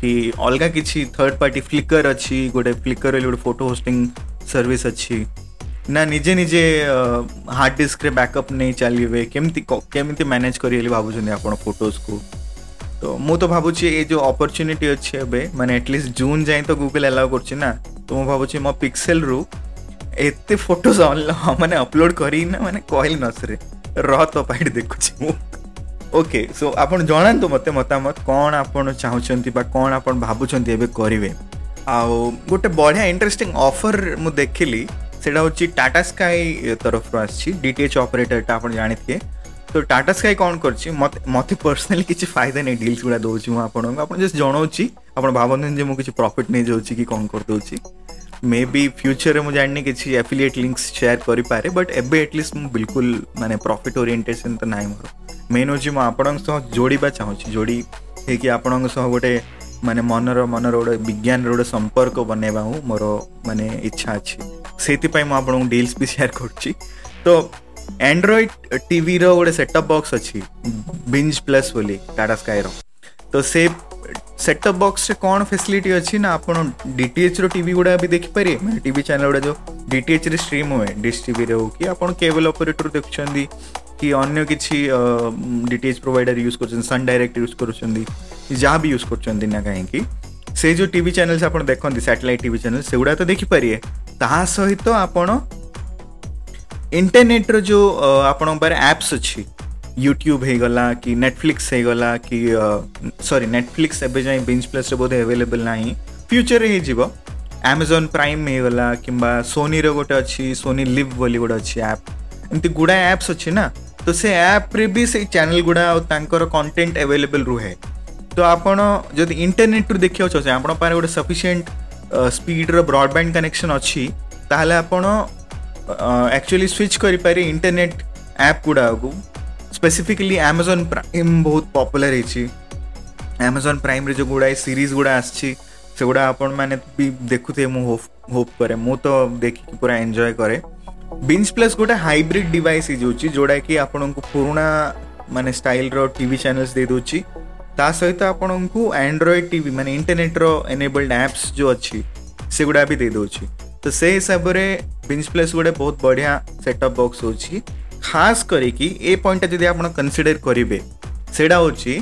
କି ଅଲଗା କିଛି ଥର୍ଡ଼ ପାର୍ଟି ଫ୍ଲିକର୍ ଅଛି ଗୋଟେ ଫ୍ଲିକର୍ ବୋଲି ଗୋଟେ ଫଟୋ ହୋଷ୍ଟିଂ ସର୍ଭିସ୍ ଅଛି ନା ନିଜେ ନିଜେ ହାର୍ଡ ଡିସ୍କରେ ବ୍ୟାକଅପ୍ ନେଇ ଚାଲିବେ କେମିତି କେମିତି ମ୍ୟାନେଜ୍ କରିବେ ବୋଲି ଭାବୁଛନ୍ତି ଆପଣ ଫଟୋଜକୁ ତ ମୁଁ ତ ଭାବୁଛି ଏଇ ଯେଉଁ ଅପରଚ୍ୟୁନିଟି ଅଛି ଏବେ ମାନେ ଆଟଲିଷ୍ଟ ଜୁନ୍ ଯାଏଁ ତ ଗୁଗୁଲ୍ ଆଲାଉ କରୁଛି ନା ତ ମୁଁ ଭାବୁଛି ମୋ ପିକ୍ସେଲ୍ରୁ ଏତେ ଫଟୋସ୍ ମାନେ ଅପଲୋଡ଼ କରିକିନା ମାନେ କହିଲି ନସରେ ରହ ତ ପାଇଟି ଦେଖୁଛି ମୁଁ ଓକେ ସୋ ଆପଣ ଜଣାନ୍ତୁ ମୋତେ ମତାମତ କ'ଣ ଆପଣ ଚାହୁଁଛନ୍ତି ବା କ'ଣ ଆପଣ ଭାବୁଛନ୍ତି ଏବେ କରିବେ ଆଉ ଗୋଟେ ବଢ଼ିଆ ଇଣ୍ଟରେଷ୍ଟିଂ ଅଫର୍ ମୁଁ ଦେଖିଲି ସେଇଟା ହେଉଛି ଟାଟା ସ୍କାଏ ତରଫରୁ ଆସିଛି ଡିଟିଏଚ୍ ଅପରେଟରଟା ଆପଣ ଜାଣିଥିବେ ତ ଟାଟା ସ୍କାଏ କ'ଣ କରିଛି ମୋତେ ମୋତେ ପର୍ସନାଲି କିଛି ଫାଇଦା ନାହିଁ ଡିଲ୍ସ ଗୁଡ଼ା ଦେଉଛି ମୁଁ ଆପଣଙ୍କୁ ଆପଣ ଜଷ୍ଟ ଜଣାଉଛି ଆପଣ ଭାବନ୍ତୁନି ଯେ ମୁଁ କିଛି ପ୍ରଫିଟ୍ ନେଇଯାଉଛି କି କ'ଣ କରିଦେଉଛି ମେ ବି ଫ୍ୟୁଚର୍ରେ ମୁଁ ଜାଣିନି କିଛି ଆଫିଲିଏଟ୍ ଲିଙ୍କ୍ସ ସେୟାର କରିପାରେ ବଟ୍ ଏବେ ଆଟଲିଷ୍ଟ ମୁଁ ବିଲକୁଲ ମାନେ ପ୍ରଫିଟ୍ ଓରିଏଣ୍ଟେସନ୍ ତ ନାହିଁ ମୋର ମେନ୍ ହେଉଛି ମୁଁ ଆପଣଙ୍କ ସହ ଯୋଡ଼ିବା ଚାହୁଁଛି ଯୋଡ଼ି ହେଇକି ଆପଣଙ୍କ ସହ ଗୋଟେ ମାନେ ମନର ମନର ଗୋଟେ ବିଜ୍ଞାନର ଗୋଟେ ସମ୍ପର୍କ ବନେଇବା ମୋର ମାନେ ଇଚ୍ଛା ଅଛି ସେଇଥିପାଇଁ ମୁଁ ଆପଣଙ୍କୁ ଡିଲ୍ସ ବି ସେୟାର କରୁଛି ତ ଆଣ୍ଡ୍ରଏଡ୍ ଟିଭିର ଗୋଟେ ସେଟଅପ୍ ବକ୍ସ ଅଛି ବିଞ୍ଜ ପ୍ଲସ୍ ବୋଲି ଟାଟା ସ୍କାଏର ତ ସେ ସେଟଅପ୍ ବକ୍ସରେ କ'ଣ ଫେସିଲିଟି ଅଛି ନା ଆପଣ ଡିଟିଏଚ୍ର ଟିଭି ଗୁଡ଼ା ବି ଦେଖିପାରିବେ ମାନେ ଟିଭି ଚ୍ୟାନେଲ୍ ଗୁଡ଼ା ଯେଉଁ ଡିଟିଏଚ୍ରେ ଷ୍ଟ୍ରିମ୍ ହୁଏ ଡିସ୍ ଟିଭିରେ ହଉ କି ଆପଣ କେବଲ୍ ଅପରେଟର୍ ଦେଖୁଛନ୍ତି କି ଅନ୍ୟ କିଛି ଡିଟିଏଚ୍ ପ୍ରୋଭାଇଡର୍ ୟୁଜ୍ କରୁଛନ୍ତି ସନ୍ ଡାଇରେକ୍ଟ ୟୁଜ୍ କରୁଛନ୍ତି ଯାହା ବି ୟୁଜ୍ କରୁଛନ୍ତି ନା କାହିଁକି ସେ ଯେଉଁ ଟିଭି ଚ୍ୟାନେଲ୍ସ ଆପଣ ଦେଖନ୍ତି ସାଟେଲାଇଟ୍ ଟିଭି ଚ୍ୟାନେଲ୍ ସେଗୁଡ଼ା ତ ଦେଖିପାରିବେ ତାହା ସହିତ ଆପଣ ଇଣ୍ଟରନେଟ୍ର ଯେଉଁ ଆପଣଙ୍କ ପାଖରେ ଆପ୍ସ ଅଛି ୟୁଟ୍ୟୁବ୍ ହେଇଗଲା କି ନେଟଫ୍ଲିକ୍ସ ହେଇଗଲା କି ସରି ନେଟଫ୍ଲିକ୍ସ ଏବେ ଯାଏଁ ବିଞ୍ଚ ପ୍ଲସ୍ରେ ବୋଧେ ଆଭେଲେବଲ୍ ନାହିଁ ଫ୍ୟୁଚର୍ରେ ହେଇଯିବ ଆମାଜନ୍ ପ୍ରାଇମ୍ ହେଇଗଲା କିମ୍ବା ସୋନିର ଗୋଟେ ଅଛି ସୋନି ଲିଭ୍ ବୋଲି ଗୋଟେ ଅଛି ଆପ୍ ଏମିତି ଗୁଡ଼ାଏ ଆପ୍ସ ଅଛି ନା ତ ସେ ଆପ୍ରେ ବି ସେଇ ଚ୍ୟାନେଲ୍ ଗୁଡ଼ା ଆଉ ତାଙ୍କର କଣ୍ଟେଣ୍ଟ ଆଭେଲେବଲ୍ ରୁହେ ତ ଆପଣ ଯଦି ଇଣ୍ଟରନେଟ୍ରୁ ଦେଖିବାକୁ ଚାହୁଁଛନ୍ତି ଆପଣଙ୍କ ପାଖରେ ଗୋଟେ ସଫିସିଏଣ୍ଟ ସ୍ପିଡ଼ର ବ୍ରଡ଼ବ୍ୟାଣ୍ଡ କନେକ୍ସନ୍ ଅଛି ତାହେଲେ ଆପଣ ଆକ୍ଚୁଆଲି ସ୍ୱିଚ୍ କରିପାରିବେ ଇଣ୍ଟରନେଟ୍ ଆପ୍ ଗୁଡ଼ାକୁ ସ୍ପେସିଫିକାଲି ଆମାଜନ୍ ପ୍ରାଇମ୍ ବହୁତ ପପୁଲାର ହେଇଛି ଆମାଜନ୍ ପ୍ରାଇମ୍ରେ ଯେଉଁ ଗୁଡ଼ାଏ ସିରିଜ୍ ଗୁଡ଼ା ଆସିଛି ସେଗୁଡ଼ା ଆପଣମାନେ ବି ଦେଖୁଥିବେ ମୁଁ ହୋପ୍ କରେ ମୁଁ ତ ଦେଖିକି ପୁରା ଏନ୍ଜୟ କରେ ବିନ୍ସ ପ୍ଲସ୍ ଗୋଟେ ହାଇବ୍ରିଡ୍ ଡିଭାଇସ୍ ହେଇଯାଉଛି ଯେଉଁଟାକି ଆପଣଙ୍କୁ ପୁରୁଣା ମାନେ ଷ୍ଟାଇଲ୍ର ଟିଭି ଚ୍ୟାନେଲ୍ସ ଦେଇଦେଉଛି ତା ସହିତ ଆପଣଙ୍କୁ ଆଣ୍ଡ୍ରଏଡ଼ ଟିଭି ମାନେ ଇଣ୍ଟରନେଟ୍ର ଏନେବଲ୍ଡ ଆପ୍ସ ଯେଉଁ ଅଛି ସେଗୁଡ଼ା ବି ଦେଇଦେଉଛି ତ ସେ ହିସାବରେ ବିଞ୍ଚ ପ୍ଲେସ୍ ଗୋଟେ ବହୁତ ବଢ଼ିଆ ସେଟଅପ୍ ବକ୍ସ ହେଉଛି ଖାସ୍ କରିକି ଏ ପଏଣ୍ଟଟା ଯଦି ଆପଣ କନସିଡ଼ର କରିବେ ସେଇଟା ହେଉଛି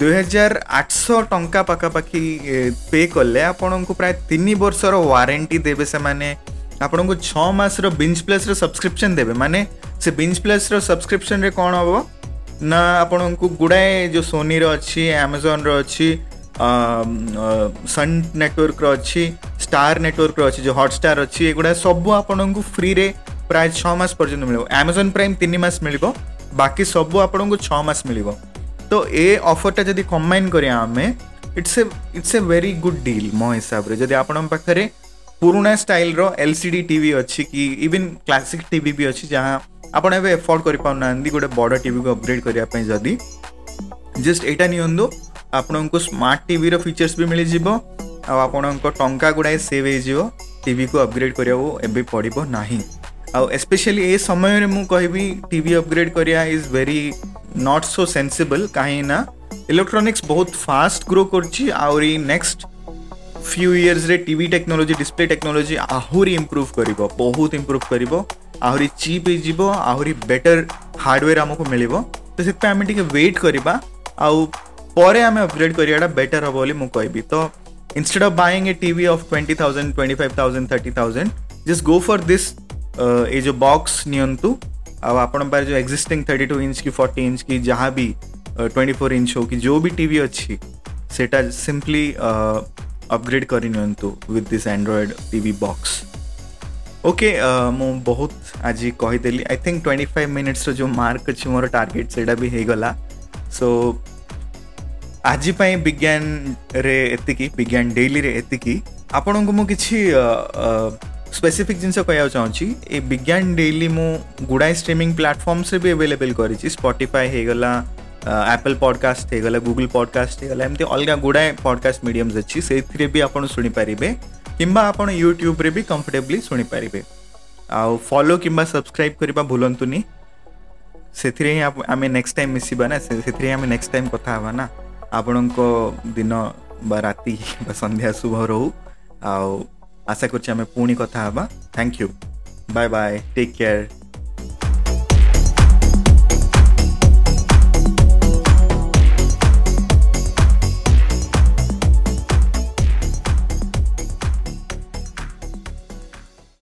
ଦୁଇହଜାର ଆଠଶହ ଟଙ୍କା ପାଖାପାଖି ପେ କଲେ ଆପଣଙ୍କୁ ପ୍ରାୟ ତିନି ବର୍ଷର ୱାରେଣ୍ଟି ଦେବେ ସେମାନେ ଆପଣଙ୍କୁ ଛଅ ମାସର ବିଞ୍ଚ ପ୍ଲେସ୍ର ସବସ୍କ୍ରିପ୍ସନ୍ ଦେବେ ମାନେ ସେ ବିଞ୍ଚ ପ୍ଲେସ୍ର ସବସ୍କ୍ରିପ୍ସନ୍ରେ କ'ଣ ହେବ ନା ଆପଣଙ୍କୁ ଗୁଡ଼ାଏ ଯେଉଁ ସୋନିର ଅଛି ଆମାଜନ୍ର ଅଛି ସନ୍ ନେଟୱାର୍କର ଅଛି ଷ୍ଟାର୍ ନେଟୱାର୍କର ଅଛି ଯେଉଁ ହଟଷ୍ଟାର୍ ଅଛି ଏଗୁଡ଼ା ସବୁ ଆପଣଙ୍କୁ ଫ୍ରିରେ ପ୍ରାୟ ଛଅ ମାସ ପର୍ଯ୍ୟନ୍ତ ମିଳିବ ଆମାଜନ୍ ପ୍ରାଇମ୍ ତିନି ମାସ ମିଳିବ ବାକି ସବୁ ଆପଣଙ୍କୁ ଛଅ ମାସ ମିଳିବ ତ ଏ ଅଫର୍ଟା ଯଦି କମ୍ବାଇନ୍ କରିବା ଆମେ it's a it's a very good deal ମୋ ହିସାବରେ ଯଦି ଆପଣଙ୍କ ପାଖରେ ପୁରୁଣା ଷ୍ଟାଇଲ୍ର ଏଲ୍ ସି ଡି ଟିଭି ଅଛି କି ଇଭିନ୍ କ୍ଲାସିକ୍ ଟିଭି ବି ଅଛି ଯାହା ଆପଣ ଏବେ ଏଫୋର୍ଡ଼ କରିପାରୁନାହାନ୍ତି ଗୋଟେ ବଡ଼ ଟିଭିକୁ ଅପଗ୍ରେଡ଼ କରିବା ପାଇଁ ଯଦି ଜଷ୍ଟ ଏଇଟା ନିଅନ୍ତୁ ଆପଣଙ୍କୁ ସ୍ମାର୍ଟ ଟିଭିର ଫିଚର୍ସ ବି ମିଳିଯିବ ଆଉ ଆପଣଙ୍କ ଟଙ୍କା ଗୁଡ଼ାଏ ସେଭ୍ ହେଇଯିବ ଟିଭିକୁ ଅପଗ୍ରେଡ଼ କରିବାକୁ ଏବେ ପଡ଼ିବ ନାହିଁ ଆଉ ଏସ୍ପେଶିଆଲି ଏ ସମୟରେ ମୁଁ କହିବି ଟିଭି ଅପଗ୍ରେଡ଼ କରିବା is very not so sensible କାହିଁକିନା ଇଲେକ୍ଟ୍ରୋନିକ୍ସ ବହୁତ ଫାଷ୍ଟ ଗ୍ରୋ କରୁଛି ଆହୁରି ନେକ୍ସଟ फ्यू ଇୟର୍ସରେ ଟିଭି ଟେକ୍ନୋଲୋଜି ଡିସପ୍ଲେ ଟେକ୍ନୋଲୋଜି ଆହୁରି ଇମ୍ପ୍ରୁଭ୍ କରିବ ବହୁତ ଇମ୍ପ୍ରୁଭ୍ କରିବ ଆହୁରି ଚିପ୍ ହେଇଯିବ ଆହୁରି ବେଟର୍ ହାର୍ଡ଼ୱେର୍ ଆମକୁ ମିଳିବ ତ ସେଥିପାଇଁ ଆମେ ଟିକେ ୱେଟ୍ କରିବା ଆଉ ପରେ ଆମେ ଅପଗ୍ରେଡ୍ କରିବାଟା ବେଟର୍ ହେବ ବୋଲି ମୁଁ କହିବି ତ instead of buying a TV of twenty thousand twenty five thousand thirty thousand just go for this a ଯେଉଁ ବକ୍ସ ନିଅନ୍ତୁ ଆଉ ଆପଣଙ୍କ ପାଖରେ ଯେଉଁ ଏକ୍ଜିଷ୍ଟିଂ ଥାର୍ଟି ଟୁ ଇଞ୍ଚ୍ କି ଫର୍ଟି ଇଞ୍ଚ୍ କି ଯାହା ବି ଟ୍ୱେଣ୍ଟି ଫୋର୍ ଇଞ୍ଚ୍ ହଉ କି ଯେଉଁ ବି ଟିଭି ଅଛି ସେଇଟା ସିମ୍ପଲି अपग्रेड करिन with this Android T V box okay ମୁଁ ବହୁତ ଆଜି କହିଦେଲି ଆଇ ଥିଙ୍କ ଟ୍ୱେଣ୍ଟି ଫାଇଭ୍ ମିନିଟ୍ସର ଯେଉଁ ମାର୍କ ଅଛି ମୋର ଟାର୍ଗେଟ୍ ସେଇଟା ବି ହେଇଗଲା ସୋ ଆଜି ପାଇଁ ବିଜ୍ଞାନରେ ଏତିକି ବିଜ୍ଞାନ ଡେଇଲିରେ ଏତିକି ଆପଣଙ୍କୁ ମୁଁ କିଛି ସ୍ପେସିଫିକ୍ ଜିନିଷ କହିବାକୁ ଚାହୁଁଛି ଏ ବିଜ୍ଞାନ ଡେଇଲି ମୁଁ ଗୁଡ଼ାଏ ଷ୍ଟ୍ରିମିଂ ପ୍ଲାଟଫର୍ମସରେ ବି ଆଭେଲେବଲ୍ କରିଛି ସ୍ପଟିଫାଏ ହେଇଗଲା ಆ್ಯಪಲ್ ಪಾಡ್ಕಾಸ್ಟ್ ಹೇಗಲ್ಲ ಗೂಗಲ್ ಪಾಡ್ಕಾಸ್ಟ್ ಹೇಗಲ್ಲ ଏମିତି ଅଲଗା ଗୁଡ଼ାଏ ପଡ଼କାଷ୍ଟ ମିଡ଼ିୟମ୍ସ ଅଛି ସେଇଥିରେ ବି ଆପଣ ଶୁଣିପାରିବେ କିମ୍ବା ଆପଣ ୟୁଟ୍ୟୁବରେ ବି କମ୍ଫର୍ଟେବଲି ଶୁଣିପାରିବେ ଆଉ ଫଲୋ କିମ୍ବା ସବସ୍କ୍ରାଇବ୍ କରିବା ଭୁଲନ୍ତୁନି ସେଥିରେ ହିଁ ଆମେ ନେକ୍ସଟ ଟାଇମ୍ ମିଶିବା ନା ସେଥିରେ ହିଁ ଆମେ ନେକ୍ସଟ ଟାଇମ୍ କଥା ହେବା ନା ଆପଣଙ୍କ ଦିନ ବା ରାତି ବା ସନ୍ଧ୍ୟା ଶୁଭ ରହୁ ଆଉ ଆଶା କରୁଛି ଆମେ ପୁଣି କଥା ହେବା thank you bye bye take care